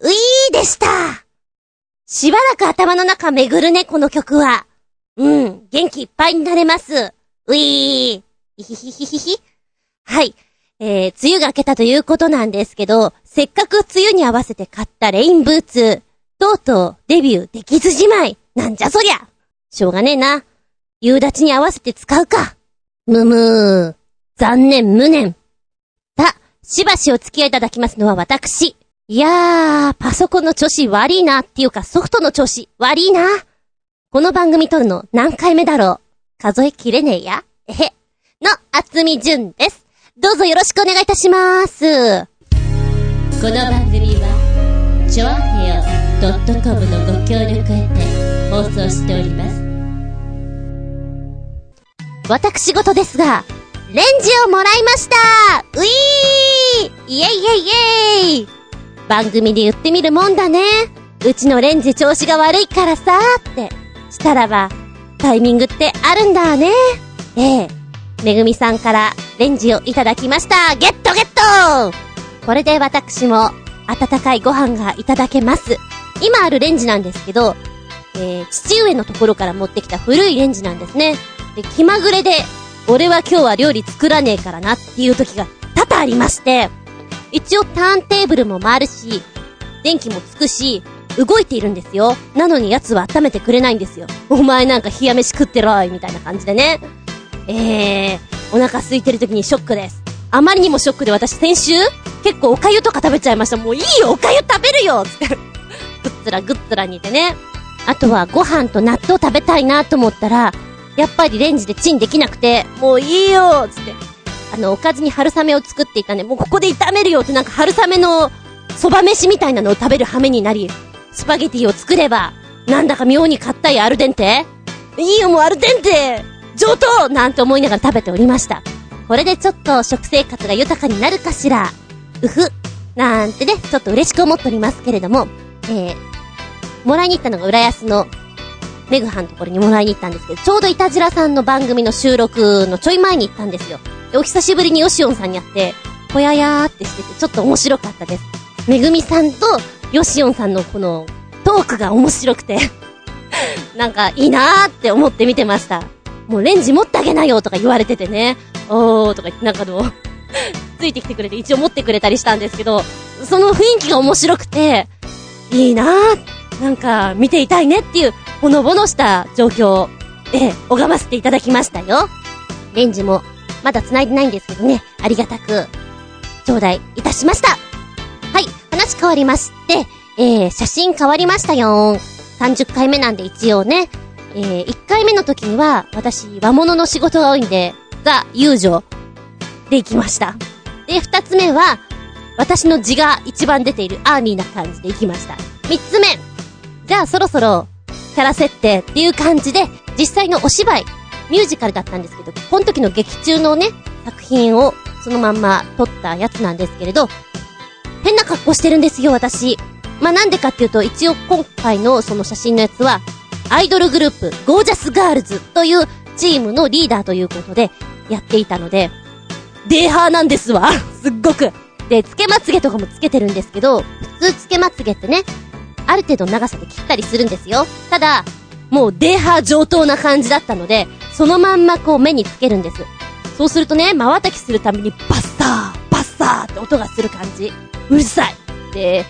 ウィーでしたしばらく頭の中巡るね、この曲は。うん、元気いっぱいになれます。ウィーいひひひひひ。はい。えー、梅雨が明けたということなんですけど、せっかく梅雨に合わせて買ったレインブーツ、とうとうデビューできずじまい。なんじゃそりゃ。しょうがねえな。夕立に合わせて使うか。むむー。残念無念。さ、しばしお付き合いいただきますのは私。いやー、パソコンの調子悪いなっていうかソフトの調子悪いな。この番組撮るの何回目だろう？数えきれねえや？えへ。の、あつみじゅんです。どうぞよろしくお願いいたします。この番組は、ちょあへよ .com のご協力へて放送しております。私事ですが、レンジをもらいましたウィーイエイイエイイエイ番組で言ってみるもんだね。うちのレンジ調子が悪いからさーって。したらば、タイミングってあるんだね。ええ。めぐみさんからレンジをいただきました。ゲットゲットこれで私も温かいご飯がいただけます。今あるレンジなんですけど、えー、父上のところから持ってきた古いレンジなんですね。で、気まぐれで、俺は今日は料理作らねえからなっていう時が多々ありまして、一応ターンテーブルも回るし、電気もつくし、動いているんですよ。なのに奴は温めてくれないんですよ。お前なんか冷や飯食ってろい、みたいな感じでね。えー、お腹空いてる時にショックです。あまりにもショックで私先週、結構お粥とか食べちゃいました。もういいよ、お粥食べるよつって。ぐっつらぐっつら煮てね。あとはご飯と納豆食べたいなと思ったら、やっぱりレンジでチンできなくて、もういいよつって。あの、おかずに春雨を作っていたね。もうここで炒めるよってなんか春雨の蕎麦飯みたいなのを食べる羽目になり、スパゲティを作れば、なんだか妙に硬いアルデンテ？いいよもうアルデンテ上等なんて思いながら食べておりました。これでちょっと食生活が豊かになるかしら？うふ。なんてね、ちょっと嬉しく思っておりますけれども、えー、もらいに行ったのが浦安のメグハンのところにもらいに行ったんですけど、ちょうどイタジラさんの番組の収録のちょい前に行ったんですよ。お久しぶりにヨシオンさんに会って、ほややーってしてて、ちょっと面白かったです。めぐみさんとヨシオンさんのこのトークが面白くて なんかいいなーって思って見てました。もうレンジ持ってあげなよとか言われててね、おーとか言ってなんかの ついてきてくれて一応持ってくれたりしたんですけど、その雰囲気が面白くて、いいなーなんか見ていたいねっていうほのぼのした状況で拝ませていただきましたよ。レンジもまだ繋いでないんですけどね、ありがたく頂戴いたしました。はい、話変わりまして、えー、写真変わりましたよ30回目なんで一応ね、えー、1回目の時には、私、和物の仕事が多いんで、が、友情で行きました。で、2つ目は、私の字が一番出ているアーニーな感じで行きました。3つ目、じゃあそろそろ、キャラ設定っていう感じで、実際のお芝居、ミュージカルだったんですけど、この時の劇中のね、作品をそのまんま撮ったやつなんですけれど、変な格好してるんですよ、私。まあ、なんでかっていうと、一応今回のその写真のやつは、アイドルグループ、ゴージャスガールズというチームのリーダーということで、やっていたので、デーハーなんですわ すっごく。で、つけまつげとかもつけてるんですけど、普通つけまつげってね、ある程度長さで切ったりするんですよ。ただ、もうデーハー上等な感じだったので、そのまんまこう目につけるんです。そうするとね、瞬きするたびにバッサー、バッサーって音がする感じ。うるさい。で、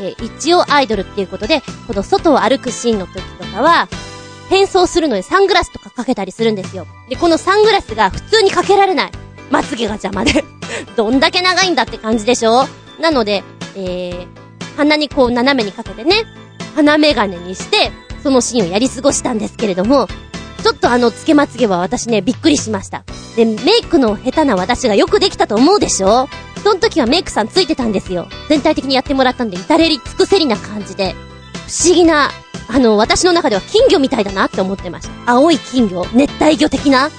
え、一応アイドルっていうことで、この外を歩くシーンの時とかは、変装するのにサングラスとかかけたりするんですよ。で、このサングラスが普通にかけられない。まつげが邪魔で どんだけ長いんだって感じでしょ？なので、えー、鼻にこう斜めにかけてね、鼻メガネにして、そのシーンをやり過ごしたんですけれども、ちょっとあの、つけまつげは私ね、びっくりしました。で、メイクの下手な私がよくできたと思うでしょ？その時はメイクさんついてたんですよ。全体的にやってもらったんで、至れり尽くせりな感じで。不思議な、あの、私の中では金魚みたいだなって思ってました。青い金魚、熱帯魚的な、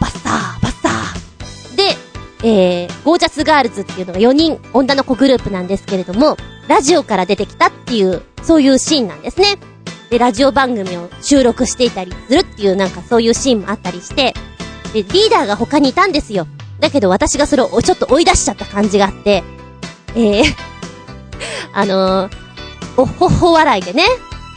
バッサー、バッサー。で、えー、ゴージャスガールズっていうのが4人女の子グループなんですけれども、ラジオから出てきたっていう、そういうシーンなんですね。で、ラジオ番組を収録していたりするっていうなんかそういうシーンもあったりして、で、リーダーが他にいたんですよ。だけど私がそれをちょっと追い出しちゃった感じがあって、えー あのー、おほほ笑いでね、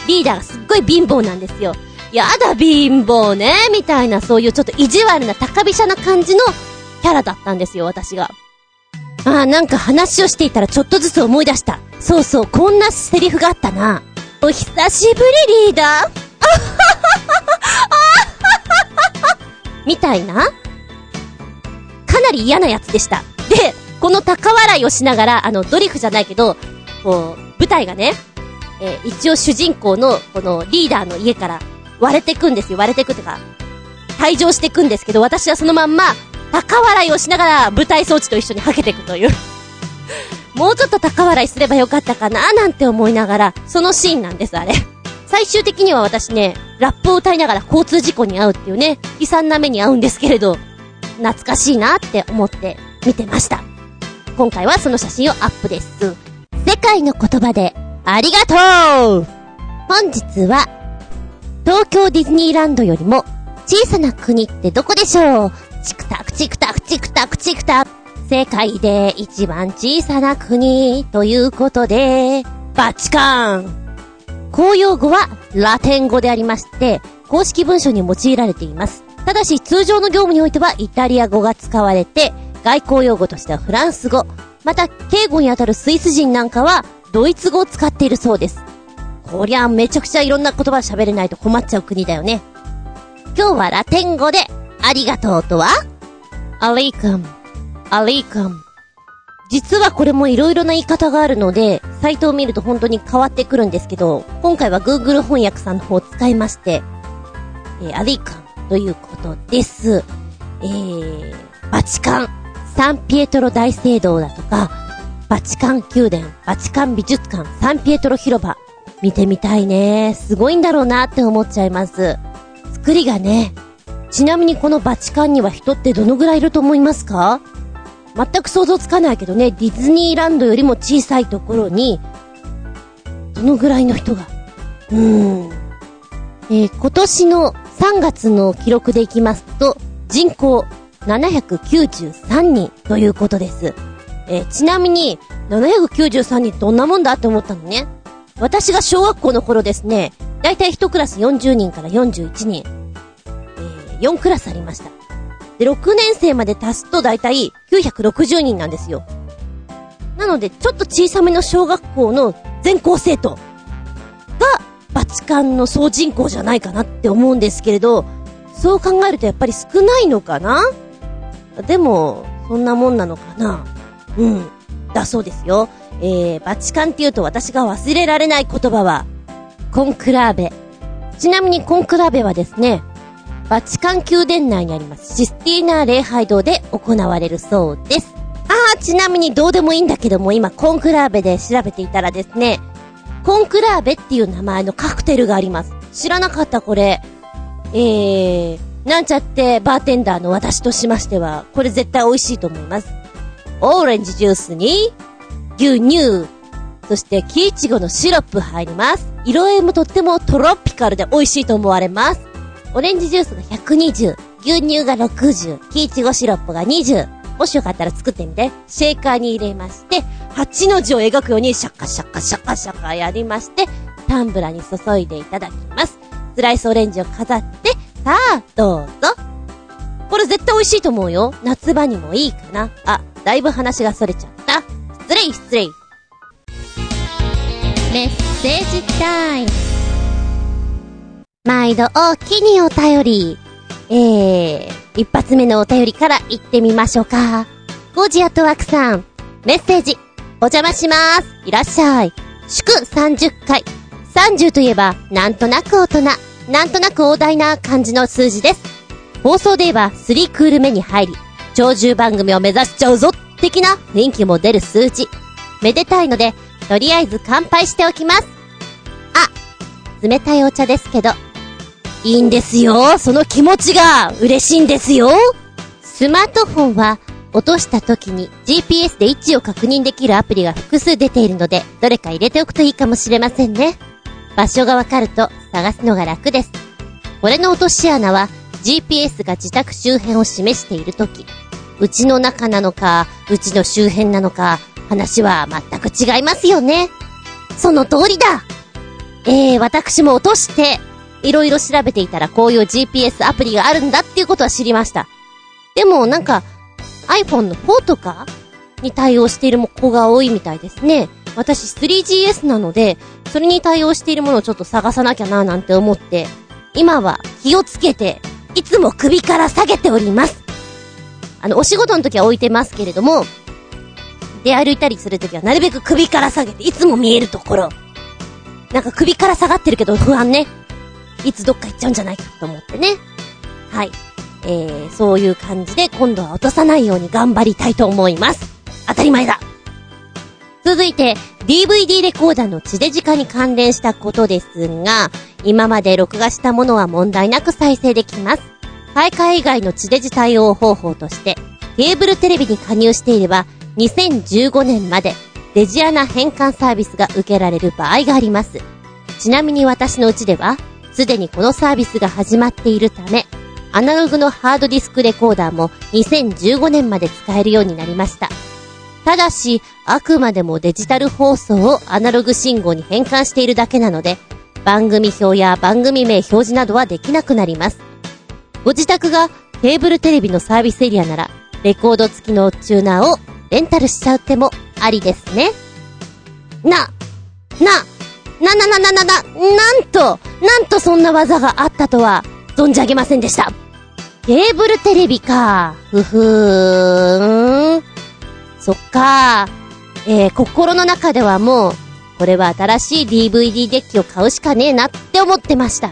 リーダーがすっごい貧乏なんですよ。やだ貧乏ね、みたいなそういうちょっと意地悪な高飛車な感じのキャラだったんですよ、私が。ああ、なんか話をしていたらちょっとずつ思い出した。そうそう、こんなセリフがあったな。お久しぶりリーダー。あははははみたいな？かなり嫌なやつでした。で、この高笑いをしながら、あの、ドリフじゃないけど、こう、舞台がね、えー、一応主人公の、このリーダーの家から割れてくんですよ。割れてくってか、退場してくんですけど、私はそのまんま、高笑いをしながら舞台装置と一緒にはけていくというもうちょっと高笑いすればよかったかななんて思いながら、そのシーンなんです、あれ。最終的には私ね、ラップを歌いながら交通事故に遭うっていうね、悲惨な目に遭うんですけれど、懐かしいなって思って見てました。今回はその写真をアップです。世界の言葉で、ありがとう本日は、東京ディズニーランドよりも、小さな国ってどこでしょう？チクタクチクタクチクタクチクタ世界で一番小さな国ということで、バチカン公用語はラテン語でありまして、公式文書に用いられています。ただし通常の業務においてはイタリア語が使われて、外交用語としてはフランス語、また敬語にあたるスイス人なんかはドイツ語を使っているそうです。こりゃめちゃくちゃいろんな言葉喋れないと困っちゃう国だよね。今日はラテン語でありがとうとは？アリーカム。アリーカム。実はこれも色々な言い方があるので、サイトを見ると本当に変わってくるんですけど、今回は Google 翻訳さんの方を使いまして、えー、アリーカムということです。えー、バチカン、サンピエトロ大聖堂だとか、バチカン宮殿、バチカン美術館、サンピエトロ広場、見てみたいね。すごいんだろうなって思っちゃいます。作りがね。ちなみにこのバチカンには人ってどのぐらいいると思いますか？全く想像つかないけどね、ディズニーランドよりも小さいところに、どのぐらいの人が。うーん。えー、今年の3月の記録でいきますと、人口793人ということです。えー、ちなみに、793人どんなもんだって思ったのね。私が小学校の頃ですね、だいたい1クラス40人から41人、えー、4クラスありました。で、6年生まで足すとだいたい960人なんですよ。なので、ちょっと小さめの小学校の全校生徒が、バチカンの総人口じゃないかなって思うんですけれど、そう考えるとやっぱり少ないのかな？でも、そんなもんなのかな？うん。だそうですよ。えー、バチカンって言うと私が忘れられない言葉は、コンクラーベ。ちなみにコンクラーベはですね、バチカン宮殿内にありますシスティーナ礼拝堂で行われるそうです。ああ、ちなみにどうでもいいんだけども、今コンクラーベで調べていたらですね、コンクラーベっていう名前のカクテルがあります。知らなかったこれ。えー、なんちゃってバーテンダーの私としましては、これ絶対美味しいと思います。オーレンジジュースに、牛乳、そしてキイチゴのシロップ入ります。色合いもとってもトロピカルで美味しいと思われます。オレンジジュースが120、牛乳が60、キイチゴシロップが20。もしよかったら作ってみて。シェーカーに入れまして、8の字を描くようにシャカシャカシャカシャカやりまして、タンブラに注いでいただきます。スライスオレンジを飾って、さあ、どうぞ。これ絶対美味しいと思うよ。夏場にもいいかな。あ、だいぶ話がそれちゃった。失礼失礼。メッセージタイム。毎度おきにお便り。えー、一発目のお便りから行ってみましょうか。ゴジアトワクさん、メッセージ、お邪魔します。いらっしゃい。祝30回。30といえば、なんとなく大人、なんとなく大大な感じの数字です。放送で言えば、3クール目に入り、長寿番組を目指しちゃうぞ、的な雰囲気も出る数字。めでたいので、とりあえず乾杯しておきます。あ、冷たいお茶ですけど。いいんですよ。その気持ちが嬉しいんですよ。スマートフォンは落とした時に GPS で位置を確認できるアプリが複数出ているので、どれか入れておくといいかもしれませんね。場所がわかると探すのが楽です。これの落とし穴は GPS が自宅周辺を示している時、うちの中なのか、うちの周辺なのか、話は全く違いますよね。その通りだえー、私も落として、いろいろ調べていたらこういう GPS アプリがあるんだっていうことは知りました。でもなんか、iPhone の4とかに対応している子が多いみたいですね。私 3GS なので、それに対応しているものをちょっと探さなきゃななんて思って、今は気をつけて、いつも首から下げております。あの、お仕事の時は置いてますけれども、出歩いたりする時はなるべく首から下げて、いつも見えるところ。なんか首から下がってるけど不安ね。いつどっか行っちゃうんじゃないかと思ってね。はい。えー、そういう感じで今度は落とさないように頑張りたいと思います。当たり前だ続いて、DVD レコーダーの地デジ化に関連したことですが、今まで録画したものは問題なく再生できます。買い替え以外の地デジ対応方法として、ケーブルテレビに加入していれば、2015年までデジアナ変換サービスが受けられる場合があります。ちなみに私のうちでは、すでにこのサービスが始まっているため、アナログのハードディスクレコーダーも2015年まで使えるようになりました。ただし、あくまでもデジタル放送をアナログ信号に変換しているだけなので、番組表や番組名表示などはできなくなります。ご自宅がケーブルテレビのサービスエリアなら、レコード付きのチューナーをレンタルしちゃう手もありですね。な、な、なななななな、なんと、なんとそんな技があったとは、存じ上げませんでした。ケーブルテレビか。ふふーん。そっか。えー、心の中ではもう、これは新しい DVD デッキを買うしかねえなって思ってました。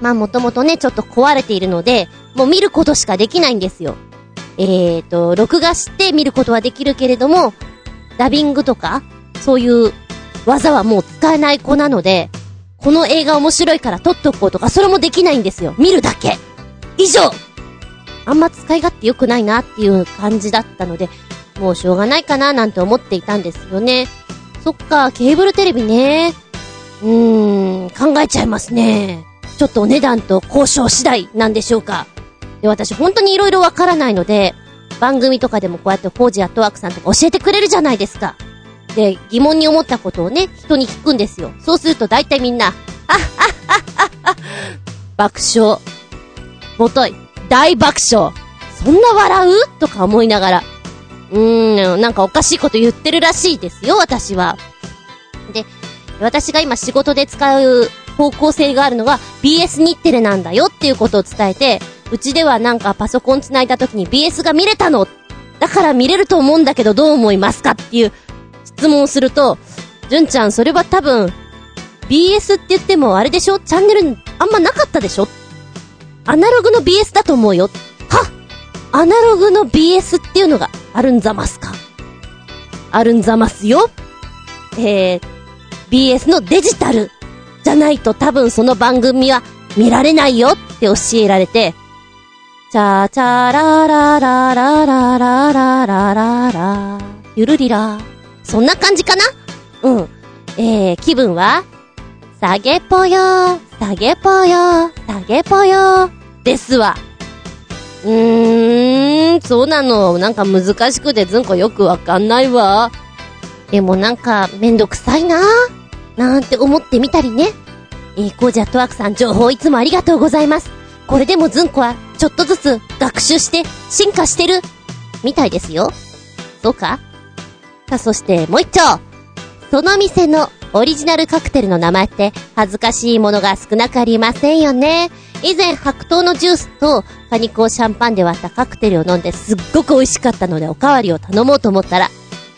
まあもともとね、ちょっと壊れているので、もう見ることしかできないんですよ。えーと、録画して見ることはできるけれども、ダビングとか、そういう技はもう使えない子なので、この映画面白いから撮っとこうとか、それもできないんですよ。見るだけ。以上あんま使い勝手良くないなっていう感じだったので、もうしょうがないかななんて思っていたんですよね。そっか、ケーブルテレビね。うーん、考えちゃいますね。ちょっとお値段と交渉次第なんでしょうか。で、私本当に色々わからないので、番組とかでもこうやってフォージアットワークさんとか教えてくれるじゃないですか。で、疑問に思ったことをね、人に聞くんですよ。そうすると大体みんな、あっあっあっあっあ爆笑。もとい。大爆笑。そんな笑う？とか思いながら。うーん、なんかおかしいこと言ってるらしいですよ、私は。で、私が今仕事で使う方向性があるのが BS 日テレなんだよっていうことを伝えて、うちではなんかパソコン繋いだ時に BS が見れたのだから見れると思うんだけどどう思いますかっていう質問すると、純ちゃんそれは多分、BS って言ってもあれでしょ？チャンネルあんまなかったでしょ？アナログの BS だと思うよ。はアナログの BS っていうのがあるんざますか？あるんざますよ。えー、BS のデジタルじゃないと多分その番組は見られないよって教えられて、チャチャララララララララララゆるりら。そんな感じかな？うん。えー、気分は？下げぽよ、下げぽよ、下げぽよ、ですわ。うーん、そうなの。なんか難しくてずんこよくわかんないわ。でもなんかめんどくさいななんて思ってみたりね。えー、コージャットワークさん情報いつもありがとうございます。これでもずんこはちょっとずつ学習して進化してるみたいですよ。そうか？さあ、そしてもう一丁。その店のオリジナルカクテルの名前って恥ずかしいものが少なくありませんよね。以前白桃のジュースと果肉をシャンパンで割ったカクテルを飲んですっごく美味しかったのでおかわりを頼もうと思ったら、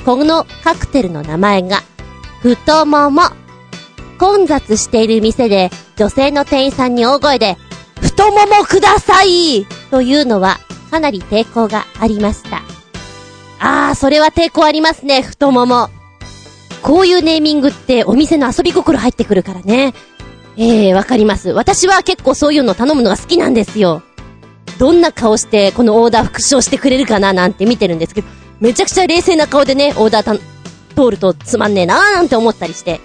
このカクテルの名前が、太もも。混雑している店で女性の店員さんに大声で、太ももくださいというのはかなり抵抗がありました。あー、それは抵抗ありますね、太もも。こういうネーミングってお店の遊び心入ってくるからね。えー、わかります。私は結構そういうの頼むのが好きなんですよ。どんな顔してこのオーダー復唱してくれるかななんて見てるんですけど、めちゃくちゃ冷静な顔でね、オーダーた通るとつまんねえなーなんて思ったりして。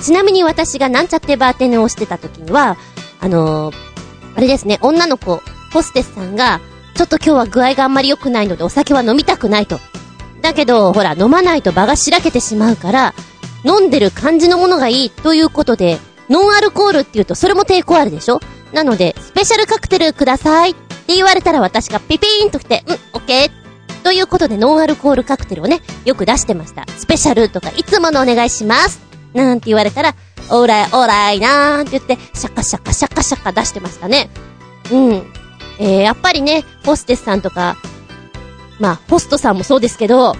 ちなみに私がなんちゃってバーテンをしてた時には、あのー、あれですね、女の子、ホステスさんが、ちょっと今日は具合があんまり良くないのでお酒は飲みたくないと。だけど、ほら、飲まないと場がしらけてしまうから、飲んでる感じのものがいいということで、ノンアルコールって言うとそれも抵抗あるでしょ？なので、スペシャルカクテルくださいって言われたら私がピピーンと来て、うん、オッケーということでノンアルコールカクテルをね、よく出してました。スペシャルとか、いつものお願いします。なんて言われたら、オーライ、オーライなーって言って、シャカシャカシャカシャカ出してましたね。うん。えー、やっぱりね、ホステスさんとか、まあ、ホストさんもそうですけど、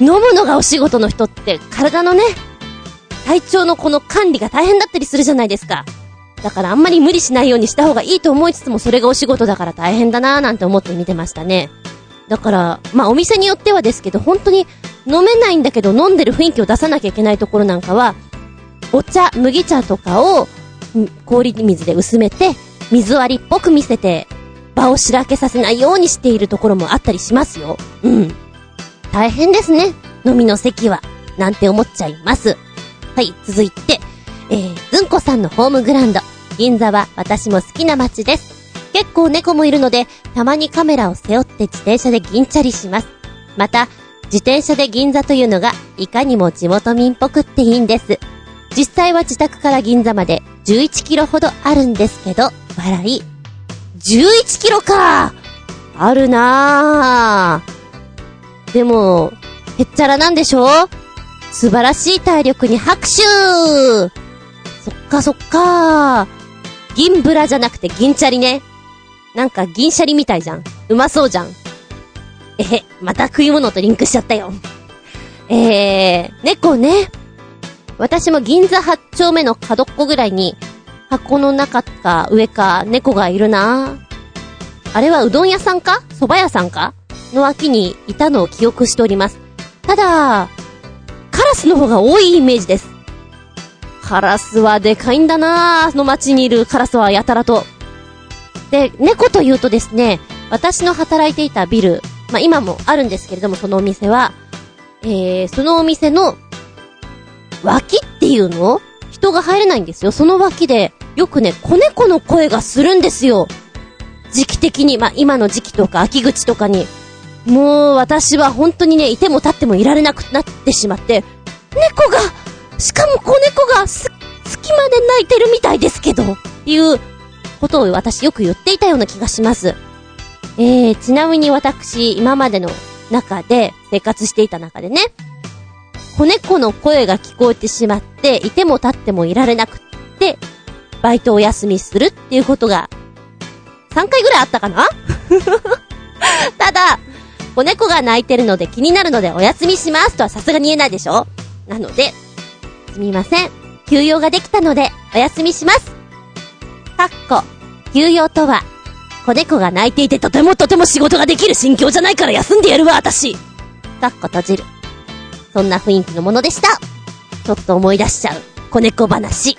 飲むのがお仕事の人って、体のね、体調のこの管理が大変だったりするじゃないですか。だからあんまり無理しないようにした方がいいと思いつつもそれがお仕事だから大変だなーなんて思って見てましたね。だから、まあお店によってはですけど、本当に飲めないんだけど飲んでる雰囲気を出さなきゃいけないところなんかは、お茶、麦茶とかを氷水で薄めて、水割りっぽく見せて、場をしらけさせないようにしているところもあったりしますよ。うん。大変ですね。飲みの席は。なんて思っちゃいます。はい、続いて、えー、ずんこさんのホームグランド。銀座は私も好きな街です。結構猫もいるので、たまにカメラを背負って自転車で銀チャリします。また、自転車で銀座というのが、いかにも地元民っぽくっていいんです。実際は自宅から銀座まで11キロほどあるんですけど、笑い。11キロかあるなぁ。でも、へっちゃらなんでしょ素晴らしい体力に拍手そっかそっか銀ブラじゃなくて銀チャリね。なんか銀シャリみたいじゃん。うまそうじゃん。えへ、また食い物とリンクしちゃったよ。えー、猫ね。私も銀座8丁目の角っこぐらいに、箱の中か上か猫がいるなあれはうどん屋さんか？蕎麦屋さんか？の脇にいたのを記憶しております。ただ、カラスの方が多いイメージです。カラスはでかいんだなぁ。の街にいるカラスはやたらと。で、猫というとですね、私の働いていたビル、まあ、今もあるんですけれども、そのお店は、えー、そのお店の、脇っていうの？人が入れないんですよ。その脇で、よくね、子猫の声がするんですよ。時期的に、まあ、今の時期とか秋口とかに。もう、私は本当にね、いても立ってもいられなくなってしまって、猫が、しかも子猫がす、隙間で泣いてるみたいですけど、っていうことを私よく言っていたような気がします。えー、ちなみに私、今までの中で、生活していた中でね、子猫の声が聞こえてしまって、いても立ってもいられなくって、バイトお休みするっていうことが、3回ぐらいあったかな？ただ、子猫が泣いてるので気になるのでお休みしますとはさすがに言えないでしょ？なので、すみません。休養ができたのでお休みします。かっこ、休養とは、子猫が泣いていてとてもとても仕事ができる心境じゃないから休んでやるわ、私かっこ閉じる。そんな雰囲気のものでした。ちょっと思い出しちゃう、子猫話。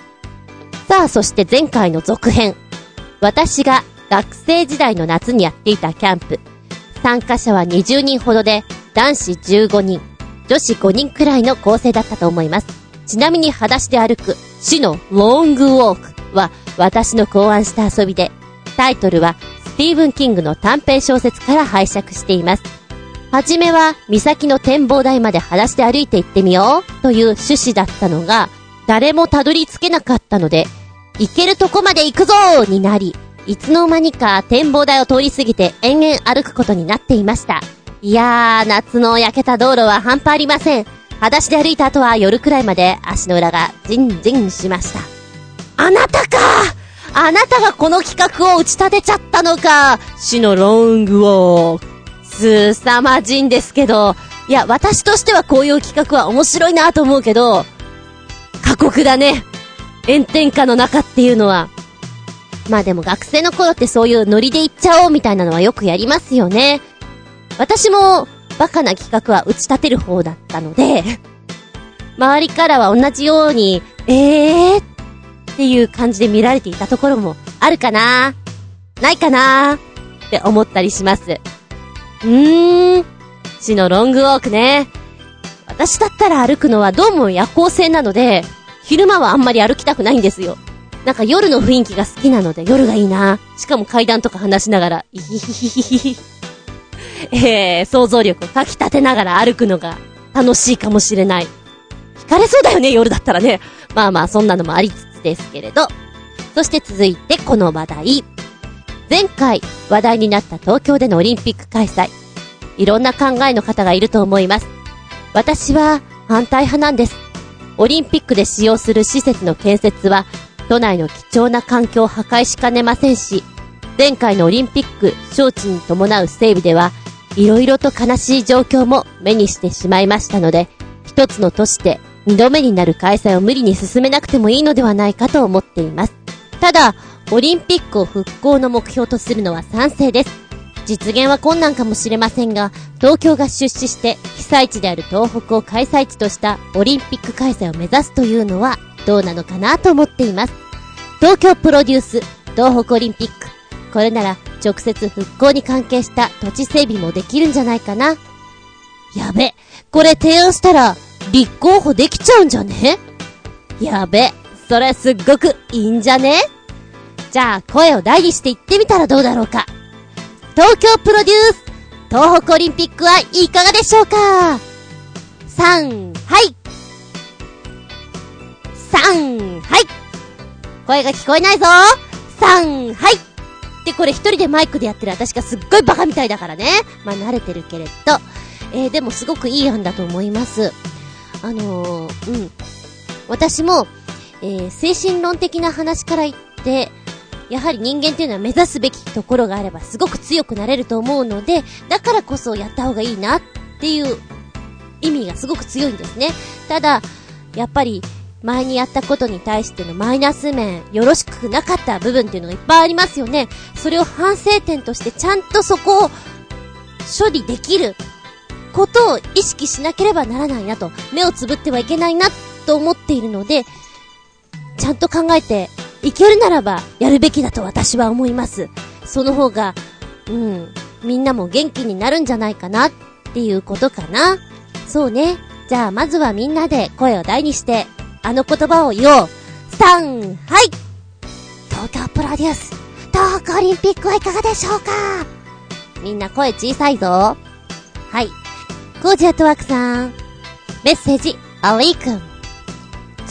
さあ、そして前回の続編。私が学生時代の夏にやっていたキャンプ。参加者は20人ほどで、男子15人、女子5人くらいの構成だったと思います。ちなみに裸足で歩く、死のロングウォーク。は私の考案した遊びで、タイトルはスティーブン・キングの短編小説から拝借しています。はじめは岬の展望台まで裸足で歩いて行ってみようという趣旨だったのが、誰もたどり着けなかったので、行けるとこまで行くぞになり、いつの間にか展望台を通り過ぎて延々歩くことになっていました。いやー、夏の焼けた道路は半端ありません。裸足で歩いた後は夜くらいまで足の裏がジンジンしました。あなたかあなたがこの企画を打ち立てちゃったのか死のロングウォーク。すさまじいんですけど、いや、私としてはこういう企画は面白いなと思うけど、酷だね。炎天下の中っていうのは。まあでも学生の頃ってそういうノリで行っちゃおうみたいなのはよくやりますよね。私もバカな企画は打ち立てる方だったので、周りからは同じように、えーっていう感じで見られていたところもあるかなないかなって思ったりします。うーん。死のロングウォークね。私だったら歩くのはどうも夜行性なので、昼間はあんまり歩きたくないんですよ。なんか夜の雰囲気が好きなので夜がいいな。しかも階段とか話しながら、イヒヒヒヒヒ。えー、想像力をかき立てながら歩くのが楽しいかもしれない。惹かれそうだよね、夜だったらね。まあまあ、そんなのもありつつですけれど。そして続いてこの話題。前回話題になった東京でのオリンピック開催。いろんな考えの方がいると思います。私は反対派なんです。オリンピックで使用する施設の建設は都内の貴重な環境を破壊しかねませんし、前回のオリンピック招致に伴う整備では、色々と悲しい状況も目にしてしまいましたので、一つの都市で二度目になる開催を無理に進めなくてもいいのではないかと思っています。ただ、オリンピックを復興の目標とするのは賛成です。実現は困難かもしれませんが、東京が出資して被災地である東北を開催地としたオリンピック開催を目指すというのはどうなのかなと思っています。東京プロデュース東北オリンピック。これなら直接復興に関係した土地整備もできるんじゃないかな。やべ、これ提案したら立候補できちゃうんじゃね？やべ、それすっごくいいんじゃね？じゃあ声を大にして言ってみたらどうだろうか。東京プロデュース東北オリンピックはいかがでしょうか ?3、はい !3、はい声が聞こえないぞ !3、はいで、これ一人でマイクでやってる私がすっごいバカみたいだからね。まあ慣れてるけれど。えー、でもすごくいい案だと思います。あのー、うん。私も、えー、精神論的な話から言って、やはり人間っていうのは目指すべきところがあればすごく強くなれると思うので、だからこそやった方がいいなっていう意味がすごく強いんですね。ただ、やっぱり前にやったことに対してのマイナス面、よろしくなかった部分っていうのがいっぱいありますよね。それを反省点としてちゃんとそこを処理できることを意識しなければならないなと、目をつぶってはいけないなと思っているので、ちゃんと考えていけるならばやるべきだと私は思います。その方が、うん、みんなも元気になるんじゃないかなっていうことかな。そうね。じゃあまずはみんなで声を大にして、あの言葉を言おう。3、はい東京プロデュース、東北オリンピックはいかがでしょうかみんな声小さいぞ。はい。コージアットワークさん。メッセージ、アリーくん。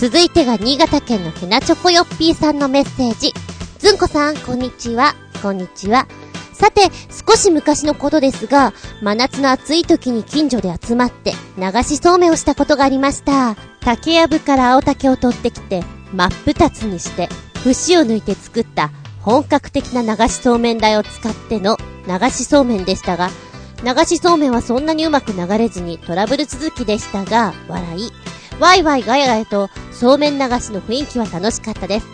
続いてが新潟県のヘナチョコヨッピーさんのメッセージ。ずんこさん、こんにちは。こんにちは。さて、少し昔のことですが、真夏の暑い時に近所で集まって流しそうめんをしたことがありました。竹やぶから青竹を取ってきて、真っ二つにして、節を抜いて作った本格的な流しそうめん台を使っての流しそうめんでしたが、流しそうめんはそんなにうまく流れずにトラブル続きでしたが、笑い。ワイワイガヤガヤとそうめん流しの雰囲気は楽しかったです。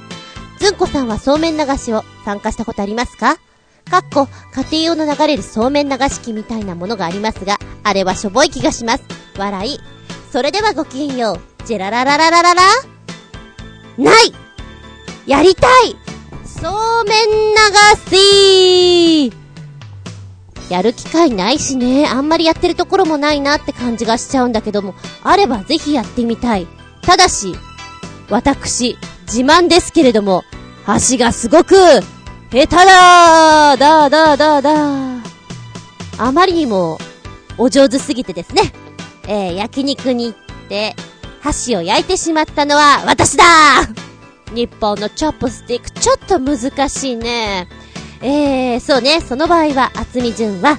ずんこさんはそうめん流しを参加したことありますか？かっこ、家庭用の流れるそうめん流し器みたいなものがありますが、あれはしょぼい気がします。笑い。それではごきげんよう。ジェラララララララないやりたいそうめん流しやる機会ないしね、あんまりやってるところもないなって感じがしちゃうんだけども、あればぜひやってみたい。ただし、私、自慢ですけれども、箸がすごく、下手だー。だーだーだーだー。あまりにも、お上手すぎてですね、えー、焼肉に行って、箸を焼いてしまったのは私だー。日本のチョップスティック、ちょっと難しいね。えー、そうね、その場合は、厚み順は、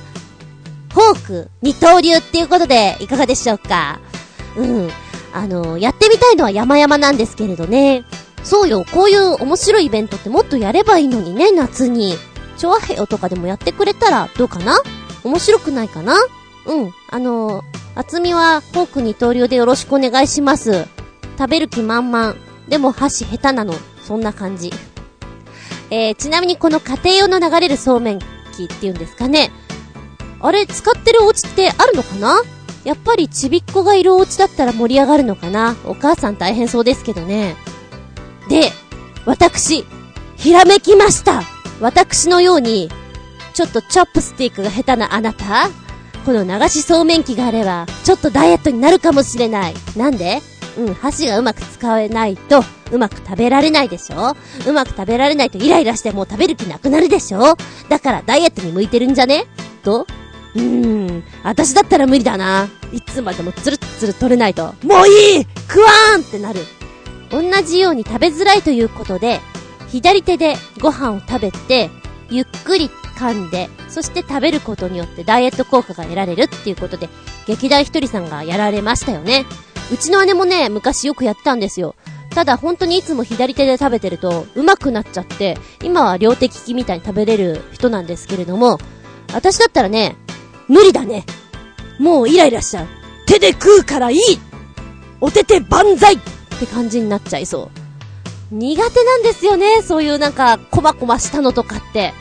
フォーク、二刀流っていうことで、いかがでしょうか？うん。あの、やってみたいのは山々なんですけれどね。そうよ、こういう面白いイベントってもっとやればいいのにね、夏に。チョアヘヨとかでもやってくれたらどうかな？面白くないかな？うん。あの、厚みはフォーク二刀流でよろしくお願いします。食べる気満々。でも箸下手なの。そんな感じ。えー、ちなみにこの家庭用の流れるそうめん機っていうんですかね。あれ、使ってるお家ってあるのかな？やっぱりちびっこがいるお家だったら盛り上がるのかな？お母さん大変そうですけどね。で、私、ひらめきました私のように、ちょっとチョップスティックが下手なあなた？この流しそうめん器があれば、ちょっとダイエットになるかもしれない。なんで？うん、箸がうまく使えないと、うまく食べられないでしょ？うまく食べられないとイライラしてもう食べる気なくなるでしょ？だからダイエットに向いてるんじゃね？と？うーん、私だったら無理だな。いつまでもツルツル取れないと、もういい食わーんってなる。同じように食べづらいということで、左手でご飯を食べて、ゆっくり噛んで、そして食べることによってダイエット効果が得られるっていうことで、劇団ひとりさんがやられましたよね。うちの姉もね、昔よくやってたんですよ。ただ本当にいつも左手で食べてると、上手くなっちゃって、今は両手利きみたいに食べれる人なんですけれども、私だったらね、無理だね。もうイライラしちゃう。手で食うからいいお手手万歳って感じになっちゃいそう。苦手なんですよね、そういうなんか、コマコマしたのとかって。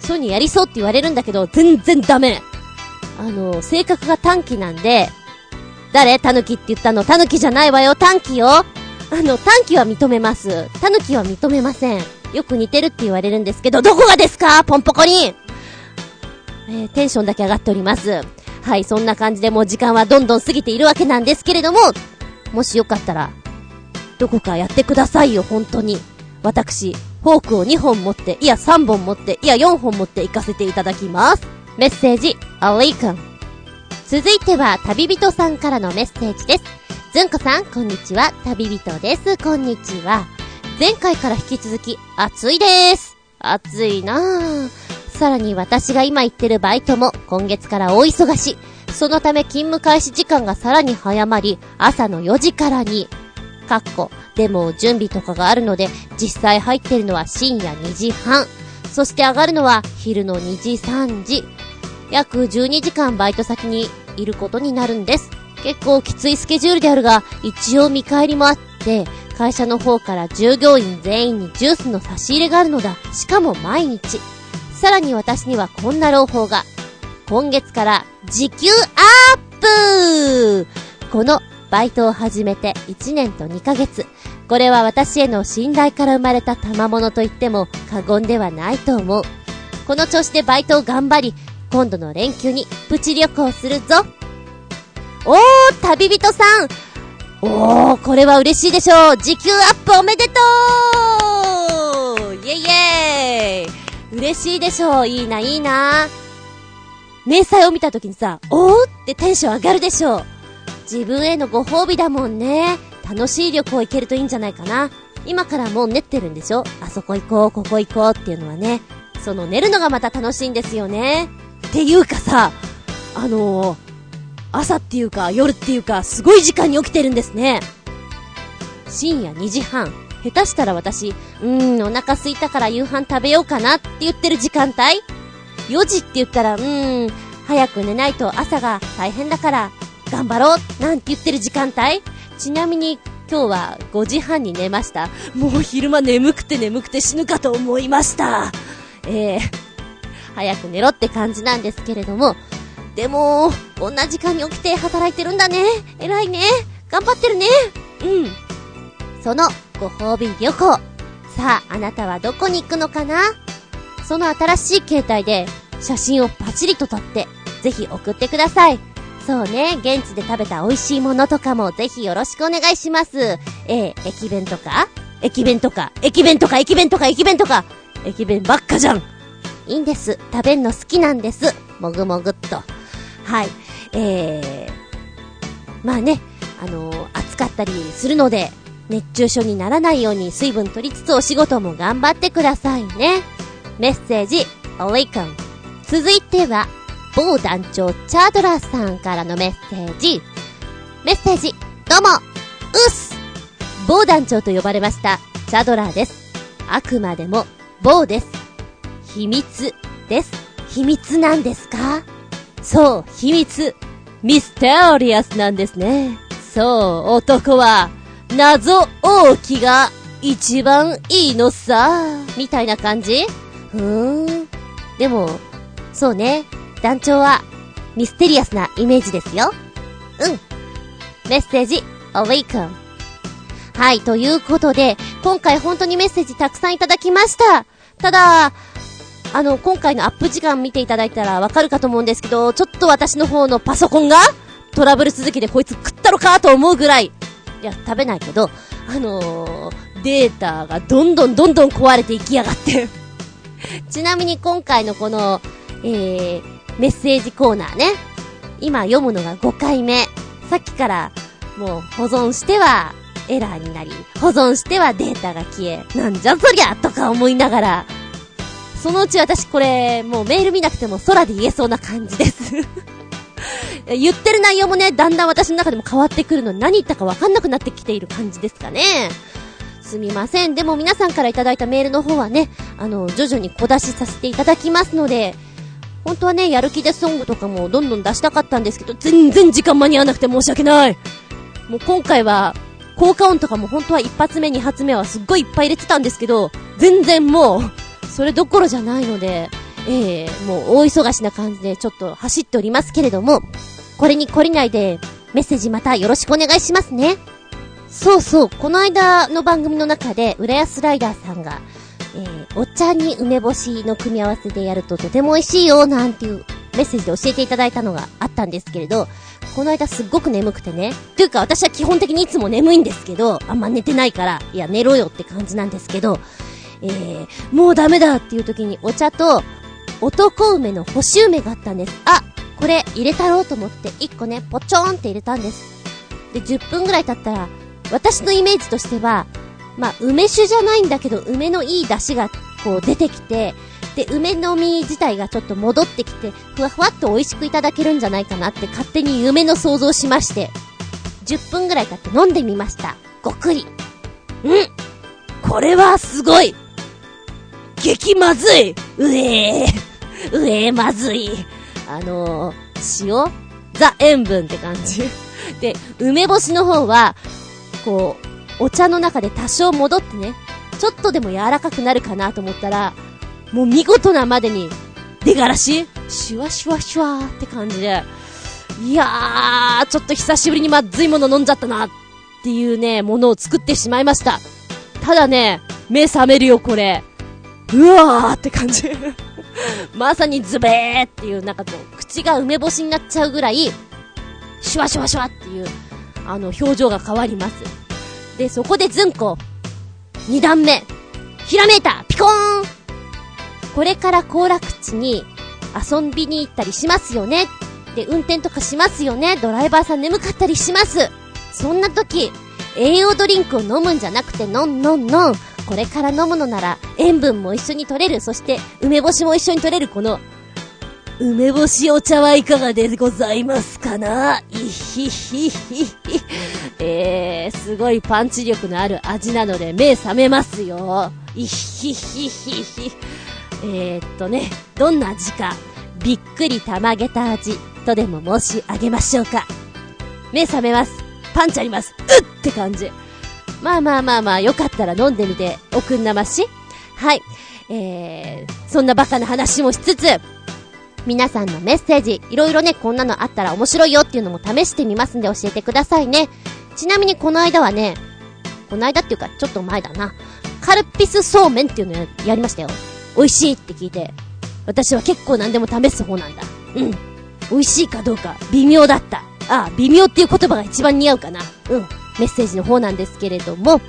そういうにやりそうって言われるんだけど、全然ダメ。あの、性格が短気なんで、誰？タヌキって言ったの？タヌキじゃないわよ、短気よあの、短気は認めます。タヌキは認めません。よく似てるって言われるんですけど、どこがですか？ポンポコにえー、テンションだけ上がっております。はい、そんな感じでもう時間はどんどん過ぎているわけなんですけれども、もしよかったら、どこかやってくださいよ、本当に。私、フォークを2本持って、いや3本持って、いや4本持って行かせていただきます。メッセージ、アレイくん。続いては、旅人さんからのメッセージです。ずんこさん、こんにちは。旅人です。こんにちは。前回から引き続き、暑いです。暑いなぁ。さらに私が今行ってるバイトも今月から大忙し。そのため勤務開始時間がさらに早まり、朝の4時からに、かっこ、でも準備とかがあるので、実際入ってるのは深夜2時半。そして上がるのは昼の2時3時。約12時間バイト先にいることになるんです。結構きついスケジュールであるが、一応見返りもあって、会社の方から従業員全員にジュースの差し入れがあるのだ。しかも毎日。さらに私にはこんな朗報が。今月から時給アップこのバイトを始めて1年と2ヶ月。これは私への信頼から生まれた賜物と言っても過言ではないと思う。この調子でバイトを頑張り、今度の連休にプチ旅行するぞ。おー、旅人さんおー、これは嬉しいでしょう時給アップおめでとうイェイイェイ嬉しいでしょう。いいな、いいな。明細を見た時にさ、おーってテンション上がるでしょう。自分へのご褒美だもんね。楽しい旅行行けるといいんじゃないかな。今からもう練ってるんでしょあそこ行こう、ここ行こうっていうのはね。その練るのがまた楽しいんですよね。っていうかさ、あのー、朝っていうか夜っていうかすごい時間に起きてるんですね。深夜2時半。下手したら私、うーん、お腹空いたから夕飯食べようかなって言ってる時間帯 ?4 時って言ったら、うーん、早く寝ないと朝が大変だから、頑張ろうなんて言ってる時間帯？ちなみに今日は5時半に寝ました。もう昼間眠くて眠くて死ぬかと思いました。えー、早く寝ろって感じなんですけれども、でも、同じ時間に起きて働いてるんだね。偉いね。頑張ってるね。うん。そのご褒美旅行。さあ、あなたはどこに行くのかな？その新しい携帯で写真をパチリと撮って、ぜひ送ってください。そうね、現地で食べた美味しいものとかもぜひよろしくお願いします。えー、駅弁とか？駅弁とか？駅弁とか？駅弁とか？駅弁とか？駅弁ばっかじゃんいいんです。食べんの好きなんです。もぐもぐっと。はい。えー、まあね、あのー、暑かったりするので、熱中症にならないように水分取りつつお仕事も頑張ってくださいね。メッセージ、おレイカン。続いては、某団長チャードラーさんからのメッセージ。メッセージ、どうも、うっす某団長と呼ばれました、チャドラーです。あくまでも、某です。秘密、です。秘密なんですか？そう、秘密。ミステリアスなんですね。そう、男は、謎王気が一番いいのさ。みたいな感じ？ふーん。でも、そうね。団長はミステリアスなイメージですよ。うん。メッセージ、アウェイクン。はい、ということで、今回本当にメッセージたくさんいただきました。ただ、あの、今回のアップ時間見ていただいたらわかるかと思うんですけど、ちょっと私の方のパソコンがトラブル続きでこいつ食ったのかと思うぐらい、いや、食べないけど、あのー、データがどんどんどんどん壊れていきやがって ちなみに今回のこの、えー、メッセージコーナーね。今読むのが5回目。さっきからもう保存してはエラーになり、保存してはデータが消え、なんじゃそりゃとか思いながら、そのうち私これ、もうメール見なくても空で言えそうな感じです 言ってる内容もね、だんだん私の中でも変わってくるのに何言ったかわかんなくなってきている感じですかね。すみません。でも皆さんからいただいたメールの方はね、あの、徐々に小出しさせていただきますので、本当はね、やる気でソングとかもどんどん出したかったんですけど、全然時間間に合わなくて申し訳ない。もう今回は、効果音とかも本当は一発目二発目はすっごいいっぱい入れてたんですけど、全然もう、それどころじゃないので、ええー、もう大忙しな感じでちょっと走っておりますけれども、これに懲りないで、メッセージまたよろしくお願いしますね。そうそう、この間の番組の中で、浦安ライダーさんが、えー、お茶に梅干しの組み合わせでやるととても美味しいよ、なんていうメッセージで教えていただいたのがあったんですけれど、この間すっごく眠くてね。というか私は基本的にいつも眠いんですけど、あんま寝てないから、いや寝ろよって感じなんですけど、えー、もうダメだっていう時にお茶と、男梅の干し梅があったんです。あ、これ入れたろうと思って1個ね、ポチョーンって入れたんです。で、10分ぐらい経ったら、私のイメージとしては、まあ、梅酒じゃないんだけど、梅のいい出汁がこう出てきて、で、梅の実自体がちょっと戻ってきて、ふわふわっと美味しくいただけるんじゃないかなって勝手に夢の想像しまして、10分ぐらい経って飲んでみました。ごくり。んこれはすごい激まずいうえー、うえーまずい。あのー、塩？ザ塩分って感じ。で、梅干しの方は、こう、お茶の中で多少戻ってね、ちょっとでも柔らかくなるかなと思ったら、もう見事なまでに、出がらしシュワシュワシュワーって感じで、いやー、ちょっと久しぶりにまずいもの飲んじゃったなっていうね、ものを作ってしまいました。ただね、目覚めるよ、これ。うわーって感じ。まさにズベーっていう、なんかこう、口が梅干しになっちゃうぐらい、シュワシュワシュワっていう、あの、表情が変わります。で、そこでズンコ、二段目、ひらめいたピコーンこれから行楽地に遊びに行ったりしますよね。で、運転とかしますよね。ドライバーさん眠かったりします。そんな時、栄養ドリンクを飲むんじゃなくて、のんのんのん。これから飲むのなら、塩分も一緒に取れる。そして、梅干しも一緒に取れる。この、梅干しお茶はいかがでございますかな？いひひひひ。えー、すごいパンチ力のある味なので、目覚めますよ。いひひひひ。えー、っとね、どんな味か、びっくりたまげた味とでも申し上げましょうか。目覚めます。パンチあります。うっって感じ。まあまあまあまあ、よかったら飲んでみておくんなまし。はい。えー、そんなバカな話もしつつ、皆さんのメッセージ、いろいろね、こんなのあったら面白いよっていうのも試してみますんで教えてくださいね。ちなみにこの間はね、この間っていうかちょっと前だな、カルピスそうめんっていうのややりましたよ。美味しいって聞いて、私は結構何でも試す方なんだ。うん。美味しいかどうか、微妙だった。ああ、微妙っていう言葉が一番似合うかな。うん。メッセージの方なんですけれども、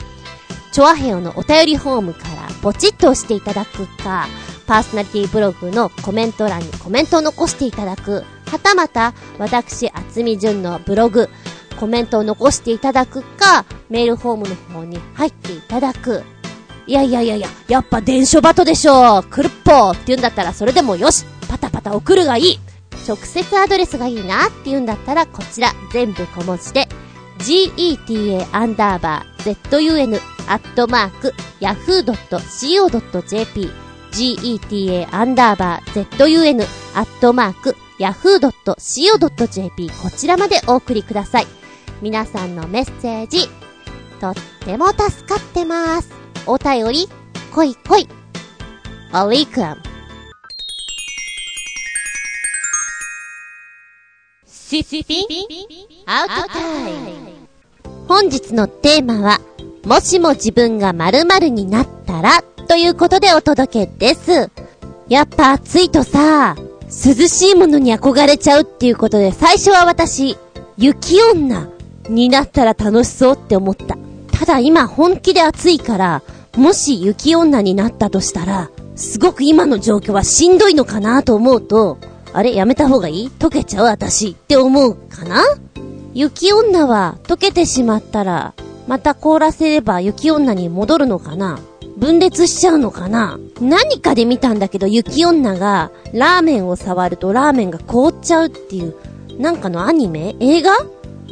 チョアヘオのお便りフォームからポチッと押していただくか、パーソナリティブログのコメント欄にコメントを残していただく、はたまた、私、厚み純のブログ、コメントを残していただくか、メールフォームの方に入っていただく。いやいやいやいや、やっぱ電書バトでしょクルッポーって言うんだったらそれでもよしパタパタ送るがいい直接アドレスがいいなって言うんだったらこちら全部小文字で geta アンダーバー zun アットマーク yahoo.co.jp geta アンダーバー zun アットマーク yahoo.co.jp こちらまでお送りください。皆さんのメッセージ、とっても助かってます。お便り、来い来い。おりくん。シシピンアウトタイム。本日のテーマは、もしも自分が〇〇になったら、ということでお届けです。やっぱ暑いとさ、涼しいものに憧れちゃうっていうことで、最初は私、雪女になったら楽しそうって思った。ただ今本気で暑いから、もし雪女になったとしたら、すごく今の状況はしんどいのかなと思うと、あれやめた方がいい？溶けちゃう私って思うかな？雪女は溶けてしまったら、また凍らせれば雪女に戻るのかな？分裂しちゃうのかな？何かで見たんだけど雪女がラーメンを触るとラーメンが凍っちゃうっていう、なんかのアニメ？映画？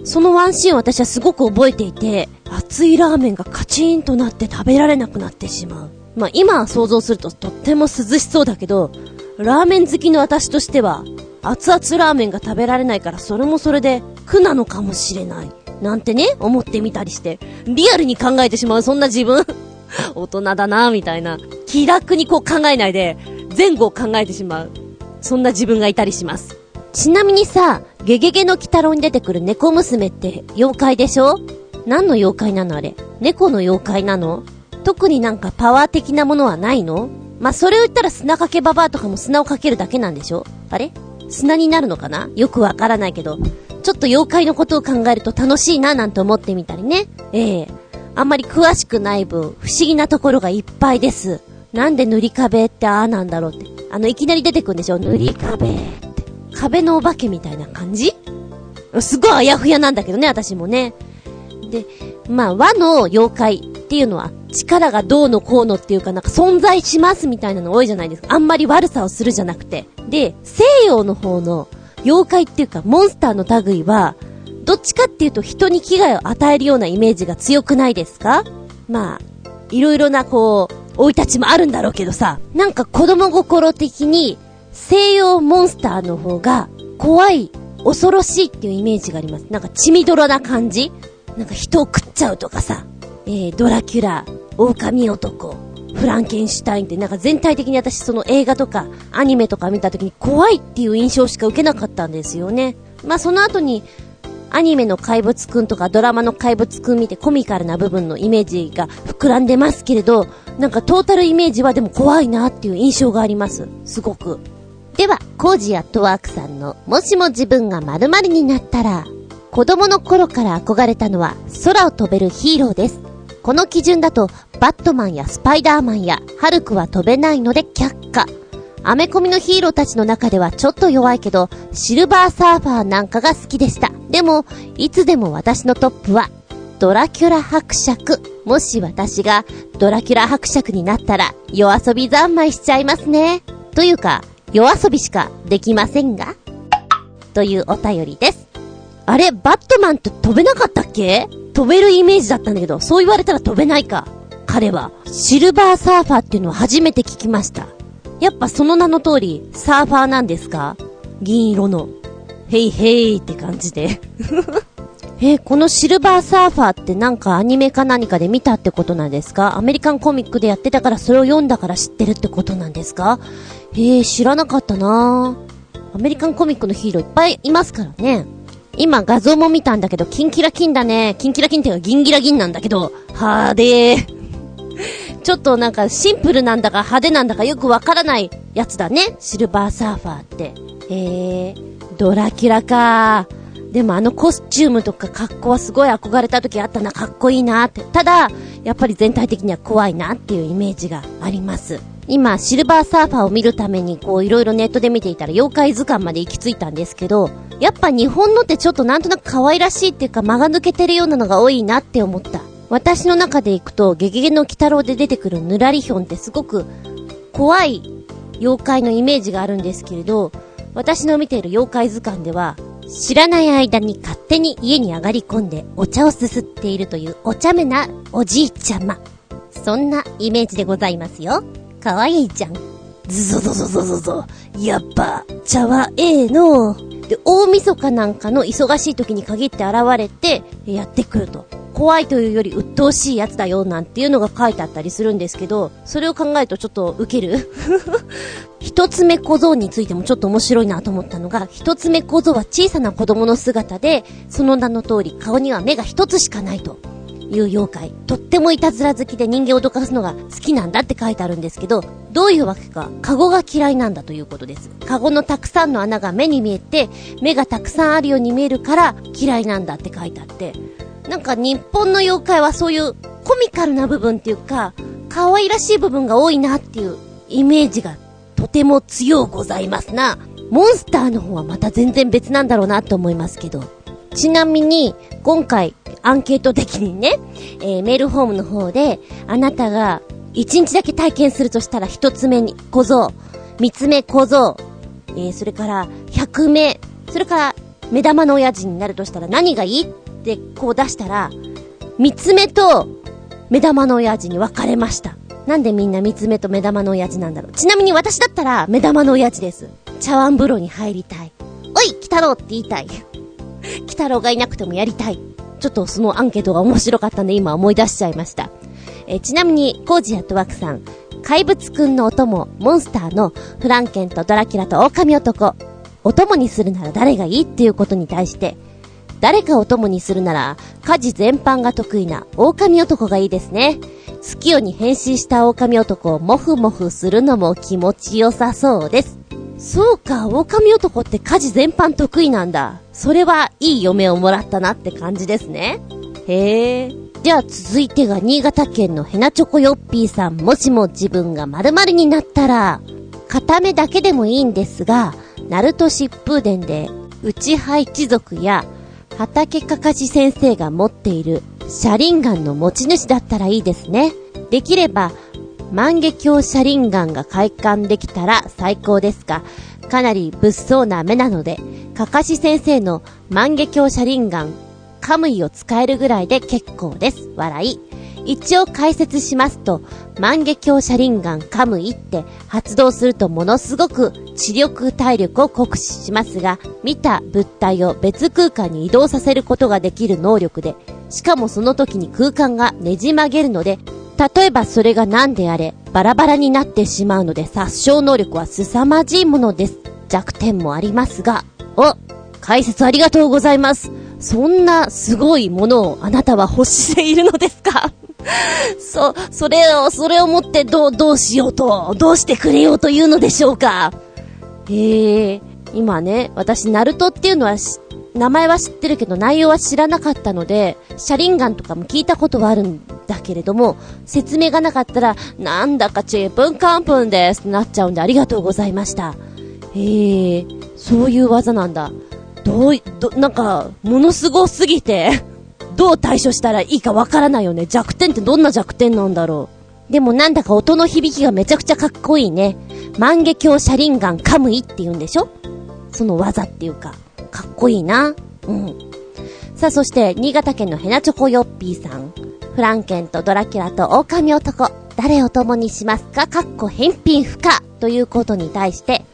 そのワンシーン私はすごく覚えていて、熱いラーメンがカチンとなって食べられなくなってしまう。まあ今想像するととっても涼しそうだけど、ラーメン好きの私としては、熱々ラーメンが食べられないからそれもそれで苦なのかもしれない。なんてね、思ってみたりして、リアルに考えてしまうそんな自分 大人だなみたいな。気楽にこう考えないで、前後を考えてしまう。そんな自分がいたりします。ちなみにさ、ゲゲゲの鬼太郎に出てくる猫娘って妖怪でしょ？何の妖怪なのあれ？猫の妖怪なの？特になんかパワー的なものはないの？まあ、それを言ったら砂かけババアとかも砂をかけるだけなんでしょ？あれ？砂になるのかな？よくわからないけど。ちょっと妖怪のことを考えると楽しいななんて思ってみたりね。ええー、あんまり詳しくない分、不思議なところがいっぱいです。なんで塗り壁ってああなんだろうって。あの、いきなり出てくるんでしょ？塗り壁って。壁のお化けみたいな感じ？すごいあやふやなんだけどね、私もね。で、まあ、和の妖怪っていうのは、力がどうのこうのっていうかなんか存在しますみたいなの多いじゃないですか。あんまり悪さをするじゃなくて。で、西洋の方の妖怪っていうかモンスターの類は、どっちかっていうと人に危害を与えるようなイメージが強くないですか？まあ、いろいろなこう、生い立ちもあるんだろうけどさ、なんか子供心的に、西洋モンスターの方が、怖い、恐ろしいっていうイメージがあります。なんか血みどろな感じなんか人を食っちゃうとかさ、えー、ドラキュラ、狼男、フランケンシュタインってなんか全体的に私その映画とかアニメとか見た時に怖いっていう印象しか受けなかったんですよね。まあその後にアニメの怪物くんとかドラマの怪物くん見てコミカルな部分のイメージが膨らんでますけれど、なんかトータルイメージはでも怖いなっていう印象があります。すごく。では、コージアットワークさんの、もしも自分が〇〇になったら、子供の頃から憧れたのは空を飛べるヒーローです。この基準だと、バットマンやスパイダーマンやハルクは飛べないので却下。アメコミのヒーローたちの中ではちょっと弱いけど、シルバーサーファーなんかが好きでした。でも、いつでも私のトップは、ドラキュラ伯爵。もし私がドラキュラ伯爵になったら、夜遊び三昧しちゃいますね。というか、夜遊びしかできませんが？というお便りです。あれ、バットマンって飛べなかったっけ？飛べるイメージだったんだけど、そう言われたら飛べないか。彼は、シルバーサーファーっていうのを初めて聞きました。やっぱその名の通り、サーファーなんですか？銀色の。ヘイヘイって感じで。え、このシルバーサーファーってなんかアニメか何かで見たってことなんですか？アメリカンコミックでやってたからそれを読んだから知ってるってことなんですか？えー、知らなかったなアメリカンコミックのヒーローいっぱいいますからね。今画像も見たんだけど、キンキラキンだね。キンキラキンっていうかギンギラギンなんだけど、はーでー。ちょっとなんかシンプルなんだか派手なんだかよくわからないやつだね。シルバーサーファーって。へー、ドラキュラかでもあのコスチュームとか格好はすごい憧れた時あったな、かっこいいなって。ただ、やっぱり全体的には怖いなっていうイメージがあります。今、シルバーサーファーを見るために、こう、いろいろネットで見ていたら、妖怪図鑑まで行き着いたんですけど、やっぱ日本のってちょっとなんとなく可愛らしいっていうか、間が抜けてるようなのが多いなって思った。私の中で行くと、ゲゲゲの鬼太郎で出てくるヌラリヒョンってすごく、怖い妖怪のイメージがあるんですけれど、私の見ている妖怪図鑑では、知らない間に勝手に家に上がり込んでお茶をすすっているというお茶目なおじいちゃま。そんなイメージでございますよ。かわいいじゃん。ズゾゾゾゾゾゾ。やっぱ、茶はええの。で、大晦日なんかの忙しい時に限って現れて、やってくると。怖いというより鬱陶しいやつだよ、なんていうのが書いてあったりするんですけど、それを考えるとちょっとウケる 一つ目小僧についてもちょっと面白いなと思ったのが、一つ目小僧は小さな子供の姿で、その名の通り顔には目が一つしかないと。いう妖怪。とってもいたずら好きで人間を脅かすのが好きなんだって書いてあるんですけど、どういうわけか、カゴが嫌いなんだということです。カゴのたくさんの穴が目に見えて、目がたくさんあるように見えるから嫌いなんだって書いてあって、なんか日本の妖怪はそういうコミカルな部分っていうか、可愛らしい部分が多いなっていうイメージがとても強ございますな。モンスターの方はまた全然別なんだろうなと思いますけど。ちなみに、今回、アンケート的にね、えー、メールフォームの方で、あなたが、1日だけ体験するとしたら、1つ目に小僧、3つ目小僧、えー、それから、100目、それから、目玉の親父になるとしたら何がいいってこう出したら、3つ目と、目玉の親父に分かれました。なんでみんな三つ目と目玉の親父なんだろう。ちなみに私だったら目玉の親父です。茶碗風呂に入りたい。おい、来たろって言いたい。来たろがいなくてもやりたい。ちょっとそのアンケートが面白かったんで今思い出しちゃいました。えちなみに、コージアットワークさん、怪物くんのお供、モンスターのフランケンとドラキュラと狼男、お供にするなら誰がいいっていうことに対して、誰かお供にするなら、家事全般が得意な狼男がいいですね。月夜に変身した狼男をモフモフするのも気持ちよさそうです。そうか、狼男って家事全般得意なんだ。それはいい嫁をもらったなって感じですね。へえ。じゃあ続いてが新潟県のヘナチョコヨッピーさん。もしも自分が〇〇になったら、片目だけでもいいんですが、ナルト疾風伝で、内派一族や、畑かかし先生が持っている車輪ガンの持ち主だったらいいですね。できれば、万華鏡車輪ガンが開館できたら最高ですが、かなり物騒な目なので、かかし先生の万華鏡車輪ガン、カムイを使えるぐらいで結構です。笑い。一応解説しますと、万華鏡車輪ガンカムイって発動するとものすごく知力体力を酷使しますが、見た物体を別空間に移動させることができる能力で、しかもその時に空間がねじ曲げるので、例えばそれが何であれ、バラバラになってしまうので殺傷能力は凄まじいものです。弱点もありますが、お、解説ありがとうございます。そんなすごいものをあなたは欲しているのですか？そ、それを、それをもってどう、どうしようと、どうしてくれようというのでしょうか？へえ、今ね、私、ナルトっていうのは知名前は知ってるけど内容は知らなかったので、シャリンガンとかも聞いたことはあるんだけれども、説明がなかったら、なんだかチープンカンプンですってなっちゃうんでありがとうございました。へえ、そういう技なんだ。どう、ど、なんか、ものすごすぎて どう対処したらいいかわからないよね。弱点ってどんな弱点なんだろう。でもなんだか音の響きがめちゃくちゃかっこいいね。万華鏡車輪ガンカムイって言うんでしょ？その技っていうか。かっこいいな。うん。さあ、そして、新潟県のヘナチョコヨッピーさん。フランケンとドラキュラと狼男。誰を共にしますか？かっこ返品不可。ということに対して、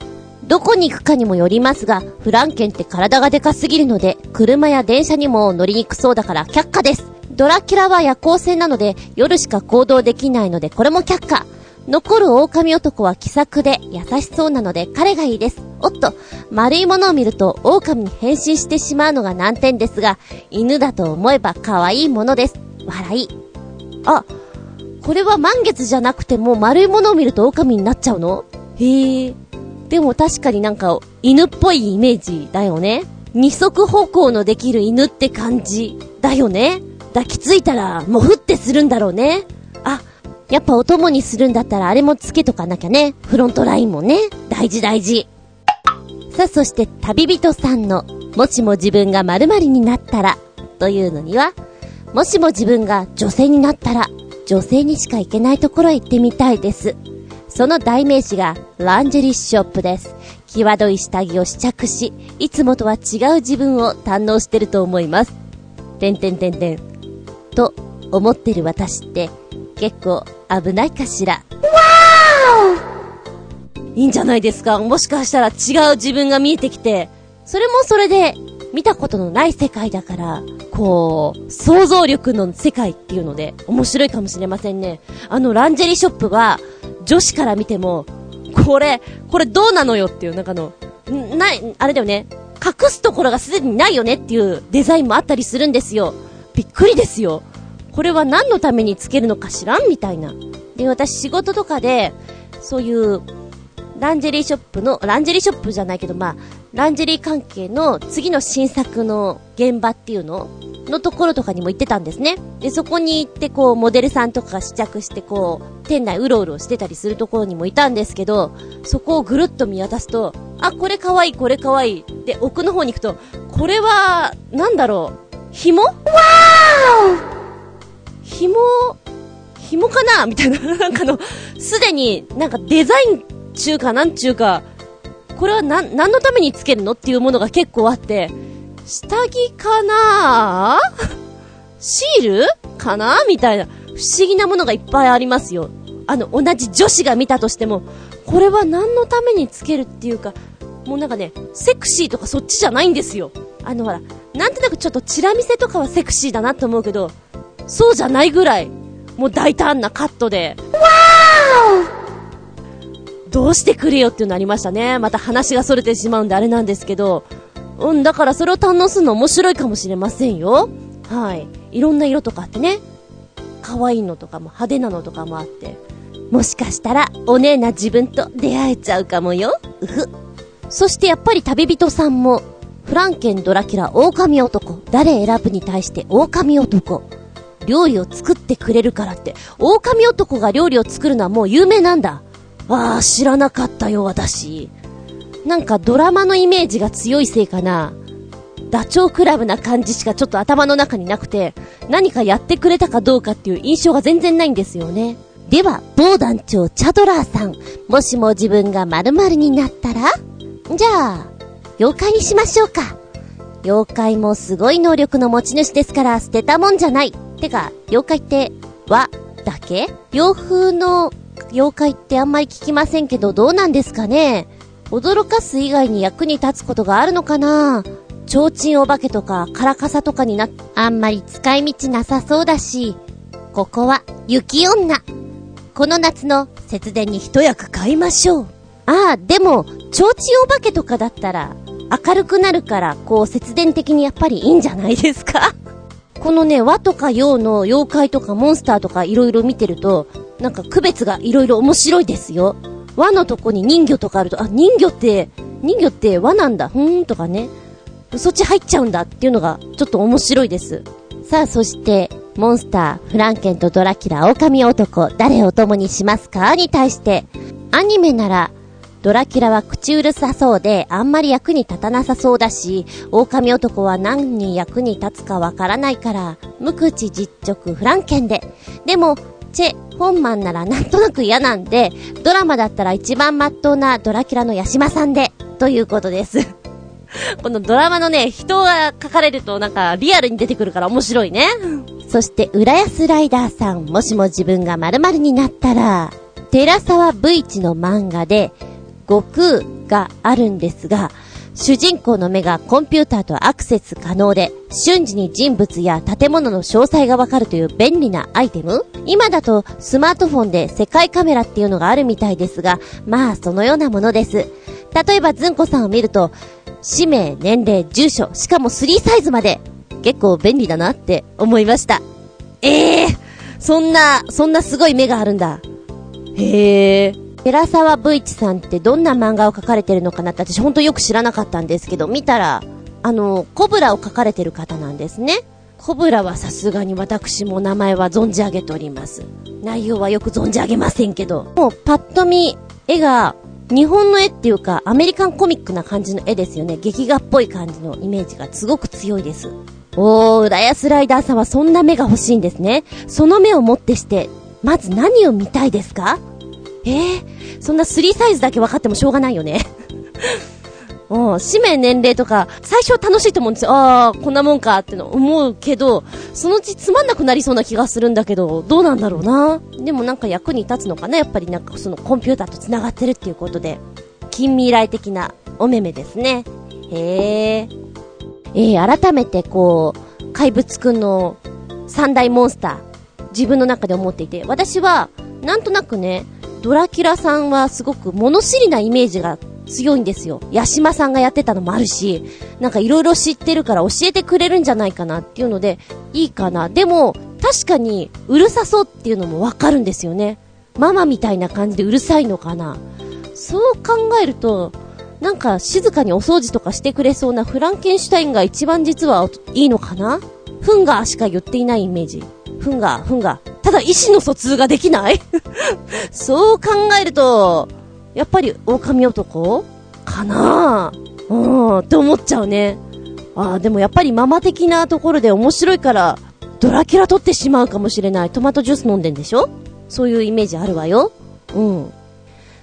どこに行くかにもよりますが、フランケンって体がでかすぎるので、車や電車にも乗りにくそうだから却下です。ドラキュラは夜行性なので、夜しか行動できないので、これも却下。残る狼男は気さくで優しそうなので彼がいいです。おっと、丸いものを見ると狼に変身してしまうのが難点ですが、犬だと思えば可愛いものです。笑い。あ、これは満月じゃなくても丸いものを見ると狼になっちゃうの？へえ。でも確かになんか犬っぽいイメージだよね。二足歩行のできる犬って感じだよね。抱きついたらもうふってするんだろうね。やっぱお供にするんだったらあれもつけとかなきゃね。フロントラインもね。大事大事。さあ、そして旅人さんの、もしも自分が〇〇になったら、というのには、もしも自分が女性になったら、女性にしか行けないところへ行ってみたいです。その代名詞がランジェリーショップです。際どい下着を試着し、いつもとは違う自分を堪能してると思います。てんてんてんてん。と、思ってる私って、結構危ないかしら。わーいいんじゃないですか？もしかしたら違う自分が見えてきて、それもそれで見たことのない世界だから、こう、想像力の世界っていうので面白いかもしれませんね。あのランジェリーショップは、女子から見ても、これ、これどうなのよっていう、なんかの、ない、あれだよね。隠すところがすでにないよねっていうデザインもあったりするんですよ。びっくりですよ。これは何のためにつけるのか知ら？んみたいな。で、私仕事とかで、そういう、ランジェリーショップの、ランジェリーショップじゃないけど、まあ、ランジェリー関係の次の新作の現場っていうの？のところとかにも行ってたんですね。で、そこに行ってこう、モデルさんとかが試着してこう、店内うろうろしてたりするところにもいたんですけど、そこをぐるっと見渡すと、あ、これかわいい、これかわいい。で、奥の方に行くと、これは、なんだろう、紐？わー紐、紐かな？みたいな、なんかの、すでになんかデザイン中かなんちゅうか、これはな、何のためにつけるのっていうものが結構あって、下着かな？シールかな？みたいな、不思議なものがいっぱいありますよ。あの、同じ女子が見たとしても、これは何のためにつけるっていうか、もうなんかね、セクシーとかそっちじゃないんですよ。あのほら、なんとなくちょっとチラ見せとかはセクシーだなと思うけど、そうじゃないぐらい、もう大胆なカットで、どうしてくれよっていうのありましたね。また話が逸れてしまうんであれなんですけど、うん、だからそれを堪能するの面白いかもしれませんよ。はい。いろんな色とかあってね。可愛いのとかも派手なのとかもあって。もしかしたら、お姉な自分と出会えちゃうかもよ。うふ。そしてやっぱり旅人さんも、フランケン、ドラキュラ、狼男、誰選ぶに対して狼男。料理を作ってくれるからって、狼男が料理を作るのはもう有名なんだ。ああ、知らなかったよ、私。なんかドラマのイメージが強いせいかな。ダチョウ倶楽部な感じしかちょっと頭の中になくて、何かやってくれたかどうかっていう印象が全然ないんですよね。では、某団長チャドラーさん、もしも自分が〇〇になったら？じゃあ、妖怪にしましょうか。妖怪もすごい能力の持ち主ですから捨てたもんじゃない。てか、妖怪って、和だけ？洋風の妖怪ってあんまり聞きませんけどどうなんですかね？驚かす以外に役に立つことがあるのかな？提灯お化けとかカラカサとかにな、あんまり使い道なさそうだし、ここは雪女。この夏の節電に一役買いましょう。ああ、でも、提灯お化けとかだったら、明るくなるから、こう節電的にやっぱりいいんじゃないですか？このね、和とか洋の妖怪とかモンスターとか色々見てると、なんか区別が色々面白いですよ。和のとこに人魚とかあると、あ、人魚って、人魚って和なんだ、ふーんとかね。そっち入っちゃうんだっていうのがちょっと面白いです。さあ、そして、モンスター、フランケンとドラキュラ、狼男、誰を共にしますか？に対して、アニメなら、ドラキュラは口うるさそうで、あんまり役に立たなさそうだし、狼男は何に役に立つかわからないから、無口実直フランケンで。でも、チェ、本マンならなんとなく嫌なんで、ドラマだったら一番まっとうなドラキュラのヤシマさんで、ということです。このドラマのね、人が書かれるとなんかリアルに出てくるから面白いね。そして、浦安ライダーさん、もしも自分が〇〇になったら、寺沢 V 一の漫画で、悟空があるんですが、主人公の目がコンピューターとアクセス可能で、瞬時に人物や建物の詳細がわかるという便利なアイテム今だとスマートフォンで世界カメラっていうのがあるみたいですが、まあそのようなものです。例えばずんこさんを見ると、氏名、年齢、住所、しかも3サイズまで、結構便利だなって思いました。ええー、そんな、そんなすごい目があるんだ。へえ。寺沢ブイチさんってどんな漫画を描かれてるのかなって私ほんとよく知らなかったんですけど、見たら、あの、コブラを描かれてる方なんですね。コブラはさすがに私も名前は存じ上げております。内容はよく存じ上げませんけど、もうパッと見、絵が、日本の絵っていうか、アメリカンコミックな感じの絵ですよね。劇画っぽい感じのイメージがすごく強いです。おー、浦安ライダーさんはそんな目が欲しいんですね。その目をもってして、まず何を見たいですか？えー、そんな3サイズだけ分かってもしょうがないよね。うん、氏名年齢とか、最初は楽しいと思うんですよ。ああ、こんなもんかっての思うけど、そのうちつまんなくなりそうな気がするんだけど、どうなんだろうな。でもなんか役に立つのかなやっぱりなんかそのコンピューターと繋がってるっていうことで。近未来的なお目目ですね。へえ。えー、改めてこう、怪物くんの三大モンスター、自分の中で思っていて、私は、なんとなくね、ドラキュラさんはすごく物知りなイメージが強いんですよ。ヤシマさんがやってたのもあるし、なんか色々知ってるから教えてくれるんじゃないかなっていうので、いいかな。でも、確かに、うるさそうっていうのもわかるんですよね。ママみたいな感じでうるさいのかな。そう考えると、なんか静かにお掃除とかしてくれそうなフランケンシュタインが一番実はいいのかな？フンガーしか言っていないイメージ。フンガー、フンガー。ただ意思の疎通ができない？そう考えると、やっぱり狼男？かな？うん、って思っちゃうね。ああ、でもやっぱりママ的なところで面白いから、ドラキュラ取ってしまうかもしれない。トマトジュース飲んでんでしょ？そういうイメージあるわよ。うん。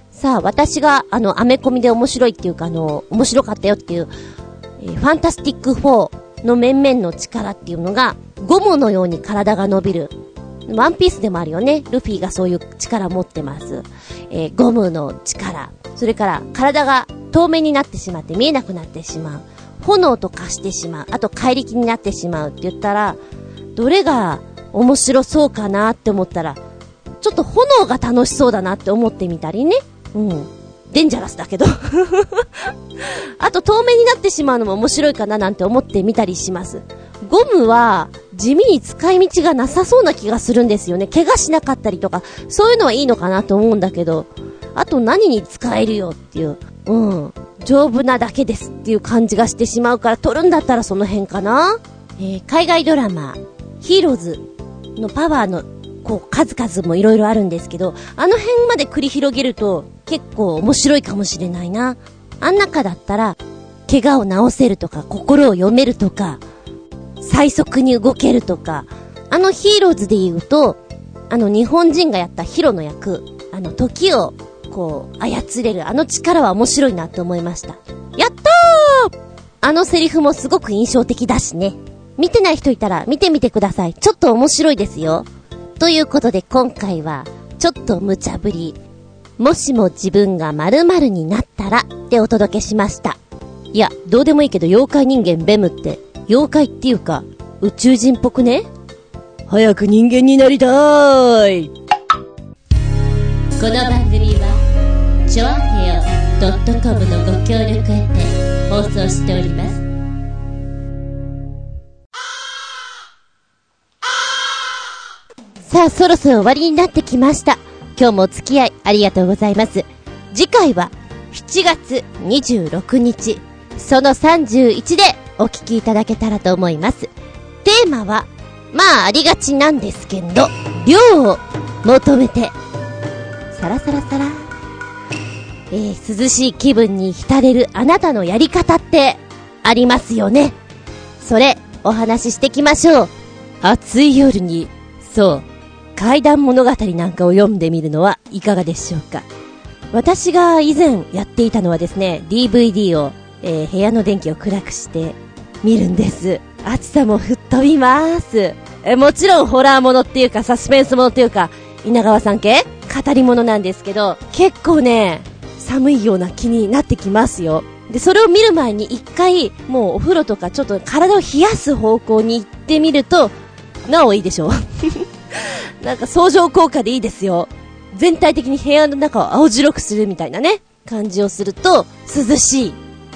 さあ、私が、あの、アメコミで面白いっていうか、あの、面白かったよっていう、えー、ファンタスティック4の面々の力っていうのが、ゴムのように体が伸びる。ワンピースでもあるよね。ルフィがそういう力持ってます。えー、ゴムの力。それから、体が透明になってしまって見えなくなってしまう。炎と化してしまう。あと怪力になってしまうって言ったら、どれが面白そうかなって思ったら、ちょっと炎が楽しそうだなって思ってみたりね。うん。デンジャラスだけど あと透明になってしまうのも面白いかななんて思ってみたりします。ゴムは地味に使い道がなさそうな気がするんですよね。怪我しなかったりとか、そういうのはいいのかなと思うんだけど、あと何に使えるよっていう、うん。丈夫なだけですっていう感じがしてしまうから撮るんだったらその辺かな。えー、海外ドラマ、ヒーローズのパワーの、こう、数々もいろいろあるんですけど、あの辺まで繰り広げると結構面白いかもしれないな。あん中だったら、怪我を治せるとか、心を読めるとか、最速に動けるとか、あのヒーローズで言うと、あの日本人がやったヒロの役、あの時をこう、操れるあの力は面白いなって思いました。やったーあのセリフもすごく印象的だしね。見てない人いたら見てみてください。ちょっと面白いですよ。ということで今回は、ちょっと無茶ぶり。もしも自分が〇〇になったらってお届けしました。いや、どうでもいいけど妖怪人間ベムって、妖怪っていうか、宇宙人っぽくね？早く人間になりたーい。この番組はちょあへよ .com のご協力へて放送しております。さあそろそろ終わりになってきました。今日もお付き合いありがとうございます。次回は7月26日。その31でお聞きいただけたらと思いますテーマはまあありがちなんですけど量を求めてサラサラサラ。えー、涼しい気分に浸れるあなたのやり方ってありますよね。それ、お話ししていきましょう。暑い夜に、そう、怪談物語なんかを読んでみるのはいかがでしょうか。私が以前やっていたのはですね、DVD を、えー、部屋の電気を暗くして見るんです。暑さも吹っ飛びます。えもちろんホラーものっていうかサスペンスものっていうか、稲川さん系？語り物なんですけど、結構ね、寒いような気になってきますよ。で、それを見る前に一回、もうお風呂とかちょっと体を冷やす方向に行ってみると、なおいいでしょ なんか相乗効果でいいですよ。全体的に部屋の中を青白くするみたいなね、感じをすると、涼しい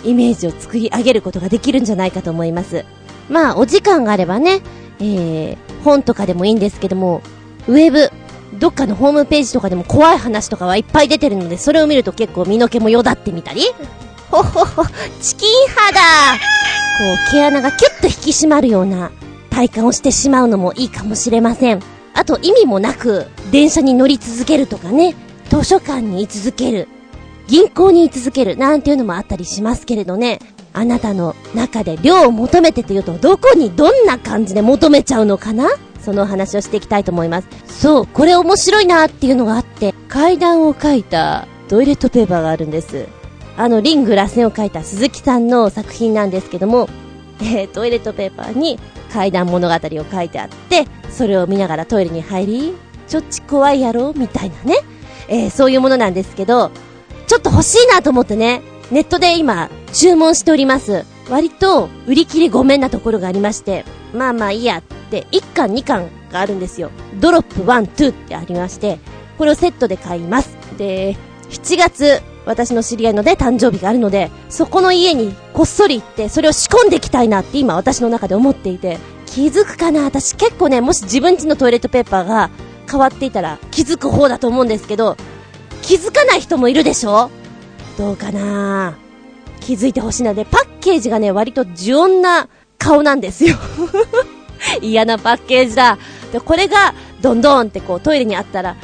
イメージを作り上げることができるんじゃないかと思います。まあ、お時間があればね、えー、本とかでもいいんですけども、ウェブ、どっかのホームページとかでも怖い話とかはいっぱい出てるので、それを見ると結構身の毛もよだってみたり、ほほほ、チキン肌こう、毛穴がキュッと引き締まるような体感をしてしまうのもいいかもしれません。あと意味もなく、電車に乗り続けるとかね、図書館に居続ける、銀行に居続ける、なんていうのもあったりしますけれどね、あなたの中で量を求めてというと、どこにどんな感じで求めちゃうのかな？その話をしていきたいと思います。そう、これ面白いなっていうのがあって、階段を書いたトイレットペーパーがあるんです。あの、リング螺旋を書いた鈴木さんの作品なんですけども、えー、トイレットペーパーに階段物語を書いてあって、それを見ながらトイレに入り、ちょっち怖いやろ？みたいなね。えー、そういうものなんですけど、ちょっと欲しいなと思ってね、ネットで今、注文しております。割と、売り切りごめんなところがありまして、まあまあいいやって、1巻2巻があるんですよ。ドロップ1、2ってありまして、これをセットで買います。で、7月、私の知り合いのね、誕生日があるので、そこの家にこっそり行って、それを仕込んでいきたいなって今私の中で思っていて、気づくかな？私結構ね、もし自分家のトイレットペーパーが変わっていたら気づく方だと思うんですけど、気づかない人もいるでしょ？どうかな？気づいてほしいので、パッケージがね、割と呪音な顔なんですよ 嫌なパッケージだ。で、これが、どんどんってこうトイレにあったら、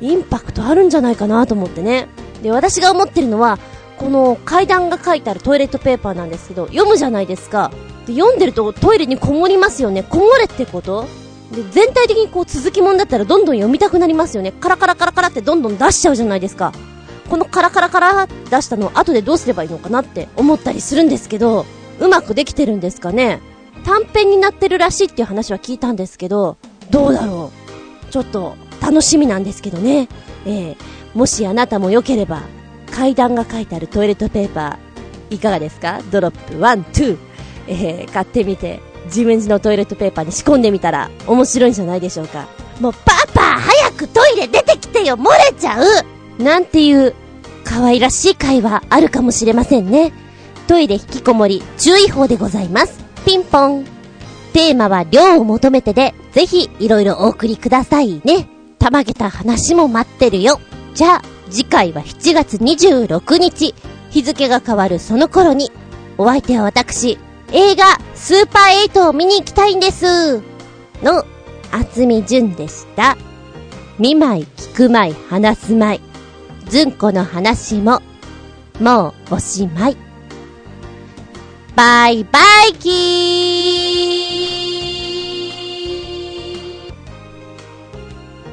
インパクトあるんじゃないかなと思ってね。で、私が思ってるのは、この階段が書いてあるトイレットペーパーなんですけど、読むじゃないですか。で、読んでるとトイレにこもりますよね。こもれってこと？で、全体的にこう続きもんだったらどんどん読みたくなりますよね。カラカラカラカラってどんどん出しちゃうじゃないですか。このカラカラカラ出したのを後でどうすればいいのかなって思ったりするんですけど、うまくできてるんですかね。短編になってるらしいっていう話は聞いたんですけど、どうだろう。ちょっと楽しみなんですけどね。えー、もしあなたも良ければ、階段が書いてあるトイレットペーパー、いかがですか？ドロップ1、2、えー、買ってみて、自分家のトイレットペーパーに仕込んでみたら面白いんじゃないでしょうか。もうパパ早くトイレ出てきてよ漏れちゃうなんていう可愛らしい会話あるかもしれませんね。トイレ引きこもり注意報でございます。ピンポン。テーマは量を求めてで、ぜひいろいろお送りくださいね。たまげた話も待ってるよ。じゃあ、次回は7月26日、日付が変わるその頃に、お相手は私、映画、スーパーエイトを見に行きたいんです。の、厚み純でした。見舞い、聞く舞い、話す舞い。ずんこの話も、もうおしまい。バイバイキー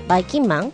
バイキンマン？